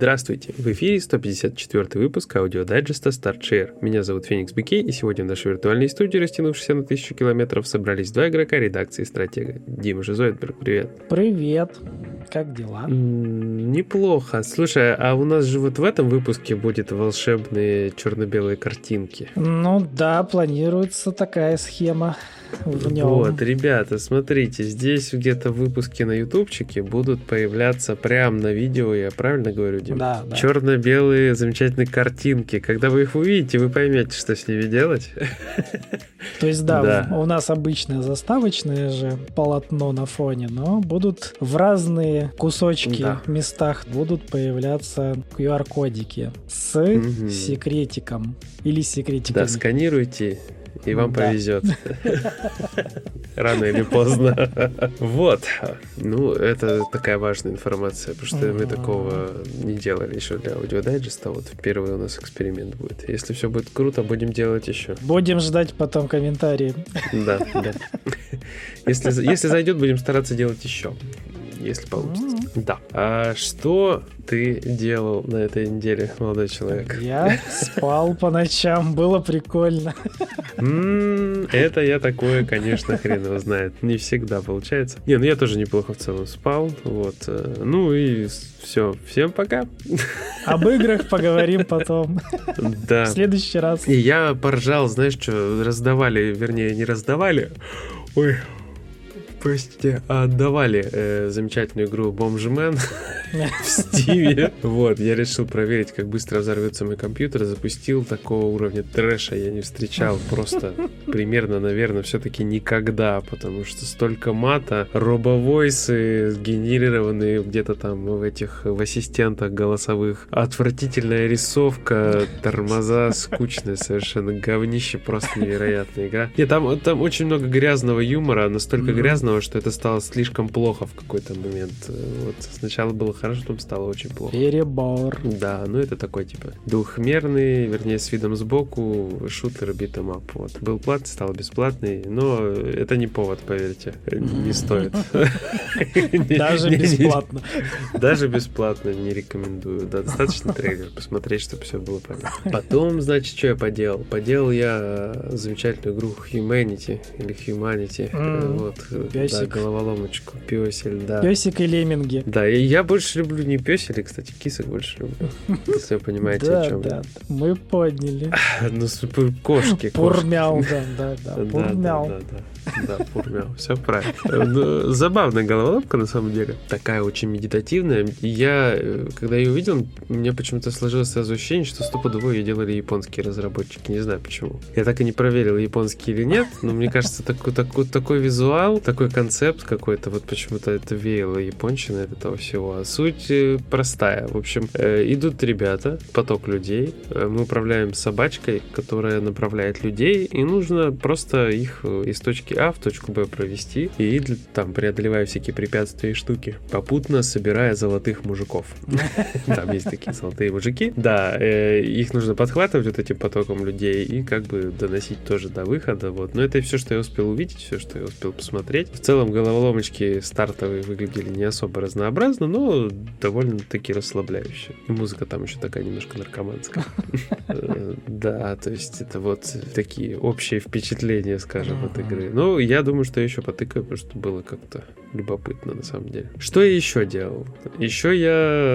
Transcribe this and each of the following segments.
Здравствуйте! В эфире 154 выпуск аудиодайджеста StartShare. Меня зовут Феникс Бикей, и сегодня в нашей виртуальной студии, растянувшейся на тысячу километров, собрались два игрока редакции «Стратега». Дима Жизоидберг, привет. Привет. Как дела? Неплохо. Слушай, а у нас же вот в этом выпуске будет волшебные черно-белые картинки. Ну да, планируется такая схема в нем. Вот, ребята, смотрите, здесь где-то выпуски на ютубчике будут появляться прямо на видео, я правильно говорю, Дим? Да, да. Черно-белые замечательные картинки. Когда вы их увидите, вы поймете, что с ними делать. То есть, да, Да. у нас обычное заставочное же полотно на фоне, но будут в разные кусочки Да. местах будут появляться QR-кодики с Мгм. секретиком или секретиками. Да, сканируйте, и вам Да. повезет. Рано или поздно. Вот. Ну, это такая важная информация, потому что мы такого не делали еще для аудиодайджеста. Вот первый у нас эксперимент будет. Если все будет круто, будем делать еще. Будем ждать потом комментарии. Да, да. Если, если зайдет, будем стараться делать еще. Если получится. Да. А что ты делал на этой неделе, молодой человек? Я спал по ночам, было прикольно. Это я такое, конечно, хрен его знает. Не всегда получается. Не, ну я тоже неплохо в целом спал. Вот. э, Ну и все. Всем пока. Об играх поговорим потом. Да. В следующий раз. И я поржал, знаешь, что раздавали, вернее, не раздавали. Ой, простите, а отдавали э, замечательную игру Бомжмен в Стиве. Вот, я решил проверить, как быстро взорвется мой компьютер. Запустил такого уровня трэша я не встречал. Просто примерно, наверное, все-таки никогда, потому что столько мата, робовойсы сгенерированные где-то там в этих в ассистентах голосовых, отвратительная рисовка, тормоза скучная совершенно, говнище, просто невероятная игра. Нет, там, там очень много грязного юмора, настолько Мгм. Грязного, что это стало слишком плохо в какой-то момент. Э, Вот сначала было хорошо, потом стало очень плохо. Перебор. Да, ну это такой типа двухмерный, вернее, с видом сбоку шутер битом ап. Вот. Был платный, стал бесплатный, но это не повод, поверьте. Не стоит. Даже бесплатно. Даже бесплатно не рекомендую. Да, достаточно трейлер посмотреть, чтобы все было понятно. Потом, значит, что я поделал? Поделал я замечательную игру Humanity или Humanity. Э, Вот, э, да, головоломочку. Песель, да. Песик и лемминги. Да, и я больше люблю не песели, кстати, кисок больше люблю. Если вы понимаете, о чем да, да. Мы подняли. Ну, кошки. Пурмяу, да, да, да. Пурмяу. да, пурмяу, все правильно. Ну, Забавная головоломка, на самом деле. Такая очень медитативная. Я, э, когда ее увидел, у меня почему-то сложилось сразу ощущение, что стопудово ее делали японские разработчики. Не знаю почему. Я так и не проверил, японские или нет, но мне кажется, такой, такой, такой визуал, такой концепт какой-то, вот почему-то это веяло японщина от этого всего. А суть э, простая. В общем, э, идут ребята, поток людей. Э, Мы управляем собачкой, которая направляет людей, и нужно просто их из точки А в точку Б провести, и там преодолевая всякие препятствия и штуки, попутно собирая золотых мужиков. Там есть такие золотые мужики. Да, их нужно подхватывать вот этим потоком людей и как бы доносить тоже до выхода. Вот. Но это все, что я успел увидеть, все, что я успел посмотреть. В целом головоломочки стартовые выглядели не особо разнообразно, но довольно-таки расслабляюще. И музыка там еще такая немножко наркоманская. Да, то есть это вот такие общие впечатления, скажем, от игры. Ну, я думаю, что я еще потыкаю, потому что было как-то любопытно на самом деле. Что я еще делал? Еще я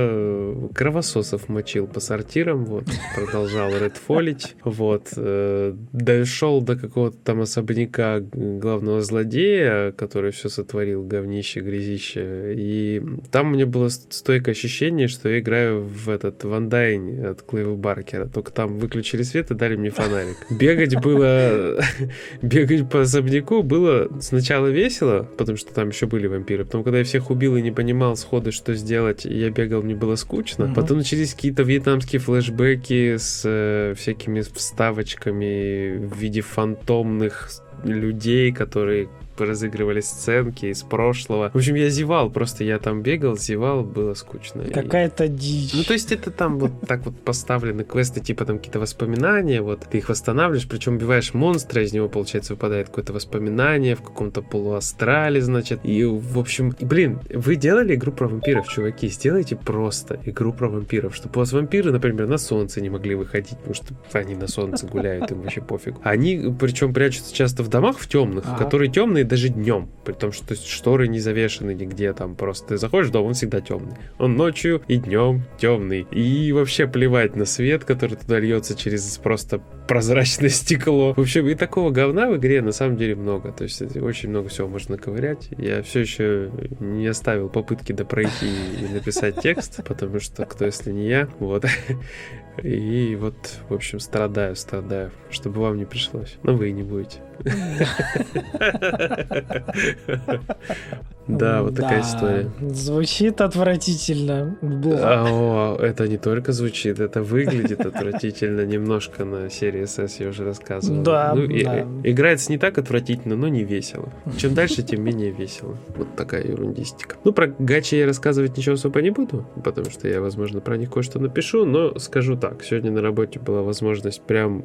э, кровососов мочил по сортирам, вот, продолжал Redfall ить, вот, э, дошел до какого-то там особняка главного злодея, который все сотворил, говнище, грязище, и там у меня было ст- стойкое ощущение, что я играю в этот Undying от Клейва Баркера, только там выключили свет и дали мне фонарик. Бегать было... Бегать по особняку было сначала весело, потому что там еще были вампиры. Потом, когда я всех убил и не понимал сходу, что сделать, я бегал, мне было скучно. Потом начались какие-то вьетнамские флешбеки с э, всякими вставочками в виде фантомных людей, которые разыгрывали сценки из прошлого. В общем, я зевал, просто я там бегал, зевал, было скучно. Какая-то дичь. Ну, то есть это там вот так вот поставлены квесты, типа там какие-то воспоминания, вот ты их восстанавливаешь, причем убиваешь монстра, из него, получается, выпадает какое-то воспоминание в каком-то полуастрале, значит. И, в общем, блин, вы делали игру про вампиров, чуваки, сделайте просто игру про вампиров, чтобы у вас вампиры, например, на солнце не могли выходить, потому что они на солнце гуляют, им вообще пофиг. Они, причем, прячутся часто в домах в темных, ага. которые темные даже днем, при том, что шторы не завешены нигде, там просто ты заходишь в дом, он всегда темный. Он ночью и днем темный. И вообще плевать на свет, который туда льется через просто прозрачное стекло. В общем, и такого говна в игре на самом деле много. То есть очень много всего можно ковырять. Я все еще не оставил попытки допройти и написать текст, потому что кто, если не я, вот. И вот, в общем, страдаю, страдаю, чтобы вам не пришлось. Но вы и не будете. Да, вот такая история. Звучит отвратительно. О, это не только звучит, это выглядит отвратительно немножко на серии SS, я уже рассказывал. Да, ну, да. Играется не так отвратительно, но не весело. Чем дальше, тем менее весело. Вот такая ерундистика. Ну, про гачи я рассказывать ничего особо не буду, потому что я, возможно, про них кое-что напишу, но скажу так. Сегодня на работе была возможность прям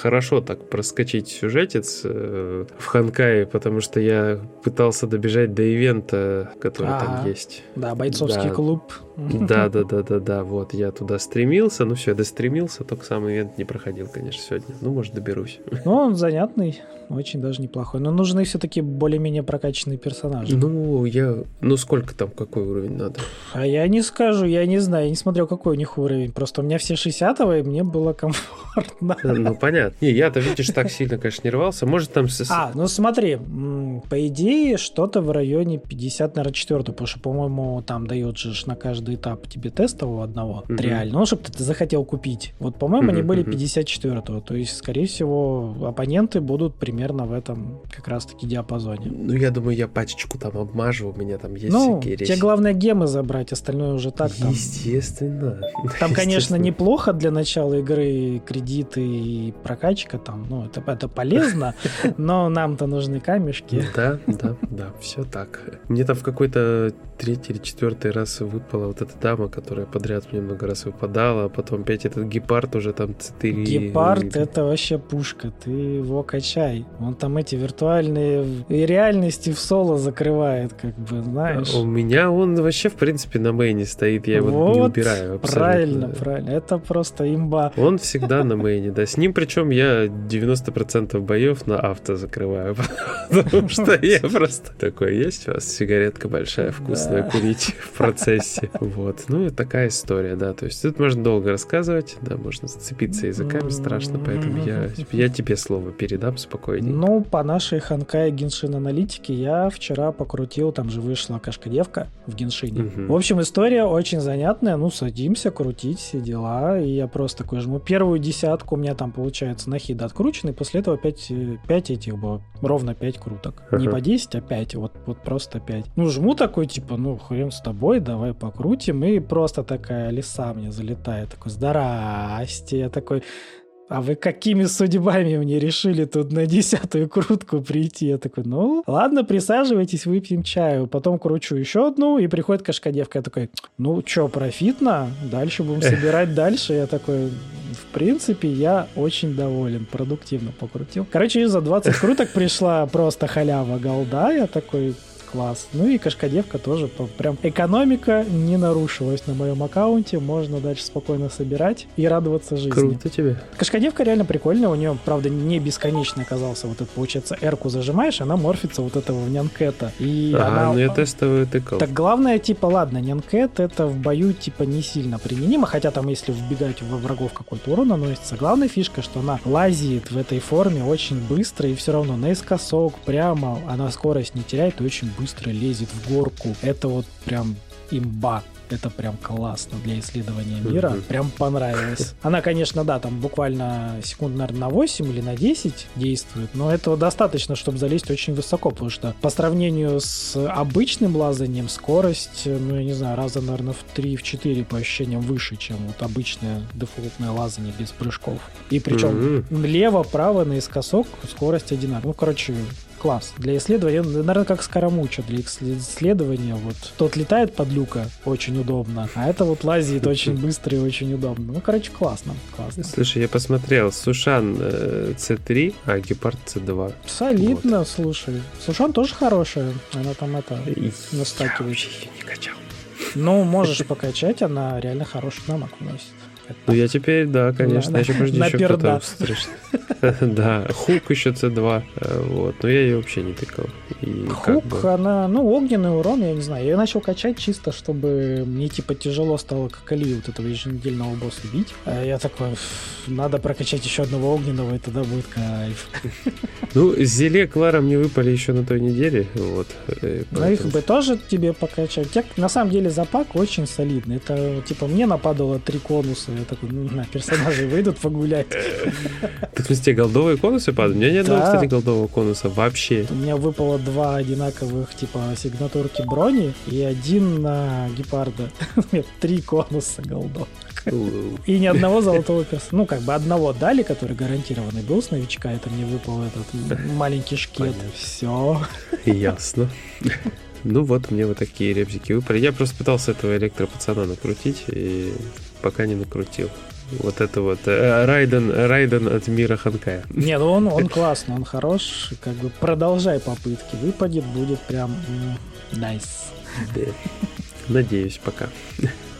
хорошо так проскочить сюжетец э, в Ханкае, потому что я пытался добежать до ивента, который а, там есть. Да, бойцовский да. клуб. Да, да, да, да, да. Вот я туда стремился. Ну все, я достремился, только сам ивент не проходил, конечно, сегодня. Ну, может, доберусь. Ну, он занятный, очень даже неплохой. Но нужны все-таки более-менее прокачанные персонажи. Ну, я. Ну, сколько там, какой уровень надо? А я не скажу, я не знаю, я не смотрел, какой у них уровень. Просто у меня все 60 и мне было комфортно. Ну, понятно. Не, я-то, видишь, так сильно, конечно, не рвался. Может, там... А, ну смотри, по идее, что-то в районе 50, наверное, 4 потому что, по-моему, там дает же на каждый этап тебе тестового одного, mm-hmm. реально, ну, чтобы ты захотел купить. Вот, по-моему, mm-hmm. они были 54-го, то есть, скорее всего, оппоненты будут примерно в этом как раз-таки диапазоне. Ну, я думаю, я пачечку там обмажу, у меня там есть ну, всякие тебе главное гемы забрать, остальное уже так там... Естественно. Там, конечно, неплохо для начала игры кредиты и прокачка там, ну, это, это полезно, но нам-то нужны камешки. Да, да, да, все так. Мне там в какой-то третий или четвертый раз выпала вот эта дама, которая подряд мне много раз выпадала, а потом опять этот гепард уже там цитыри. Гепард это вообще пушка, ты его качай. Он там эти виртуальные и реальности в соло закрывает, как бы, знаешь. У меня он вообще, в принципе, на мейне стоит, я его вот, не убираю абсолютно. Правильно, правильно, это просто имба. Он всегда на мейне, да. С ним причем я 90% боев на авто закрываю, потому что я просто такой, есть у вас сигаретка большая, вкусная, курить в процессе. Вот. Ну, и такая история, да. То есть тут можно долго рассказывать, да, можно зацепиться языками страшно, поэтому я, я тебе слово передам спокойнее. Ну, по нашей Ханкай Геншин аналитике я вчера покрутил, там же вышла кашка-девка в Геншине. Угу. В общем, история очень занятная. Ну, садимся, крутить все дела. И я просто такой жму первую десятку, у меня там получается на хит открученный, после этого 5, 5 этих было, ровно 5 круток. Не по 10, а 5, вот, вот просто 5. Ну, жму такой, типа, ну, хрен с тобой, давай покрутим. И просто такая лиса мне залетает. Такой, здрасте. Я такой, а вы какими судьбами мне решили тут на десятую крутку прийти? Я такой, ну, ладно, присаживайтесь, выпьем чаю. Потом кручу еще одну, и приходит кашкадевка. Я такой, ну, что, профитно? Дальше будем собирать дальше. Я такой, в принципе, я очень доволен, продуктивно покрутил. Короче, за 20 круток пришла просто халява голда. Я такой, класс. Ну и кашкадевка тоже прям экономика не нарушилась на моем аккаунте. Можно дальше спокойно собирать и радоваться жизни. Круто тебе. Кашкадевка реально прикольная. У нее, правда, не бесконечно оказался вот это, получается, эрку зажимаешь, она морфится вот этого нянкета. И ага, она... ну я тестовый тыкал. Так главное, типа, ладно, нянкет это в бою, типа, не сильно применимо, хотя там, если вбегать во врагов какой-то урон наносится. Главная фишка, что она лазит в этой форме очень быстро и все равно наискосок, прямо, она скорость не теряет и очень быстро лезет в горку. Это вот прям имба. Это прям классно для исследования мира. Прям понравилось. Она, конечно, да, там буквально секунд, наверное, на 8 или на 10 действует, но этого достаточно, чтобы залезть очень высоко, потому что по сравнению с обычным лазанием скорость, ну, я не знаю, раза, наверное, в 3-4 по ощущениям выше, чем вот обычное дефолтное лазание без прыжков. И причем mm-hmm. лево-право наискосок скорость одинаковая. Ну, короче, класс. Для исследования, наверное, как скоромуча для исследования. Вот тот летает под люка, очень удобно, а это вот лазит очень быстро и очень удобно. Ну, короче, классно, классно. Слушай, я посмотрел, Сушан C3, э, а Гепард C2. Солидно, вот. слушай. Сушан тоже хорошая, она там это настакивает. Я вообще не качал. Ну, можешь покачать, она реально хороший навык носит. Ну, я теперь, да, конечно, да, еще, подожди, еще кто-то Да, Хук еще C2, э, вот, но я ее вообще не тыкал. Хук, она, ну, огненный урон, я не знаю, я начал качать чисто, чтобы мне, типа, тяжело стало как Али вот этого еженедельного босса бить. А я такой, надо прокачать еще одного огненного, и тогда будет кайф. Ну, Зеле Клара мне выпали еще на той неделе, вот. Э, ну, их бы тоже тебе покачать. На самом деле, запак очень солидный. Это, типа, мне нападало три конуса, я такой, ну, на, персонажи выйдут погулять. Так, в смысле, голдовые конусы падают? У меня ни одного, кстати, голдового конуса вообще. У меня выпало два одинаковых, типа, сигнатурки брони и один на гепарда. Три конуса голдовых. И ни одного золотого перса. Ну, как бы одного дали, который гарантированный был с новичка. Это мне выпал этот маленький шкет. Все. Ясно. Ну вот, мне вот такие ребзики выпали. Я просто пытался этого электропацана накрутить, и пока не накрутил. Вот это вот э, Райден, Райден от мира Ханкая. Не, ну он, он классный, он хорош. Как бы продолжай попытки. Выпадет, будет прям найс. Nice. Надеюсь, пока.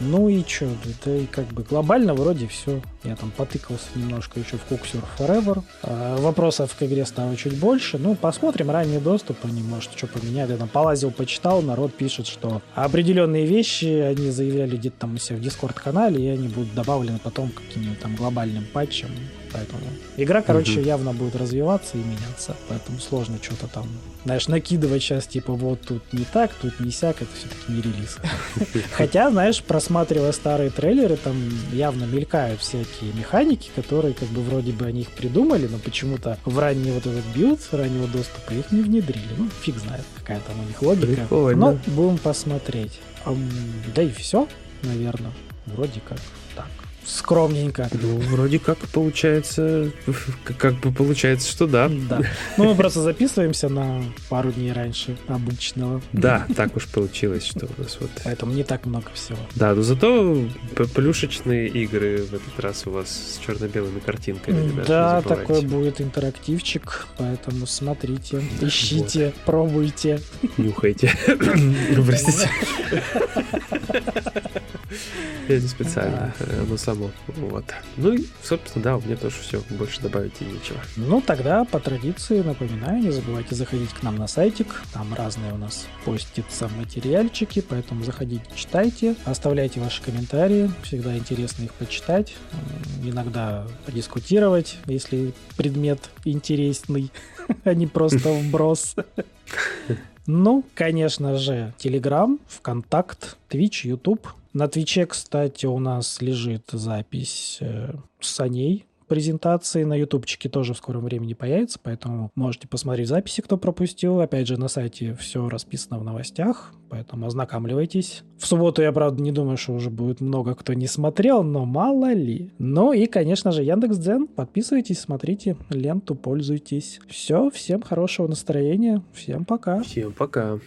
Ну и что, это и как бы глобально вроде все. Я там потыкался немножко еще в Cookser Forever. А, вопросов к игре стало чуть больше. Ну, посмотрим, ранний доступ, они, может, что поменяют. Я там полазил, почитал, народ пишет, что определенные вещи они заявляли где-то там у себя в Дискорд-канале, и они будут добавлены потом каким-нибудь там глобальным патчем. Поэтому игра, короче, угу. явно будет развиваться и меняться. Поэтому сложно что-то там, знаешь, накидывать сейчас, типа, вот тут не так, тут не сяк, это все-таки не релиз. Хотя, знаешь, просматривая старые трейлеры, там явно мелькают всякие механики, которые, как бы, вроде бы они их придумали, но почему-то в ранний вот этот билд раннего доступа их не внедрили. Ну, фиг знает, какая там у них логика. Но будем посмотреть. Да и все, наверное. Вроде как скромненько. Ну, вроде как получается, как бы получается, что да. Да. Ну, мы просто записываемся на пару дней раньше обычного. Да, так уж получилось, что у нас вот... Поэтому не так много всего. Да, но зато плюшечные игры в этот раз у вас с черно-белыми картинками. Да, такой будет интерактивчик, поэтому смотрите, ищите, пробуйте. Нюхайте. Простите. Я не специально, оно само. Вот. Ну и, собственно, да, у меня тоже все, больше добавить и нечего. Ну, тогда по традиции напоминаю, не забывайте заходить к нам на сайтик, там разные у нас постятся материальчики, поэтому заходите, читайте, оставляйте ваши комментарии, всегда интересно их почитать, иногда подискутировать, если предмет интересный, а не просто вброс. Ну, конечно же, Telegram, ВКонтакт, Twitch, YouTube. На Твиче, кстати, у нас лежит запись э, Саней презентации на ютубчике тоже в скором времени появится, поэтому можете посмотреть записи, кто пропустил. Опять же, на сайте все расписано в новостях, поэтому ознакомливайтесь. В субботу я, правда, не думаю, что уже будет много кто не смотрел, но мало ли. Ну и, конечно же, Яндекс.Дзен. Подписывайтесь, смотрите ленту, пользуйтесь. Все, всем хорошего настроения, всем пока. Всем пока.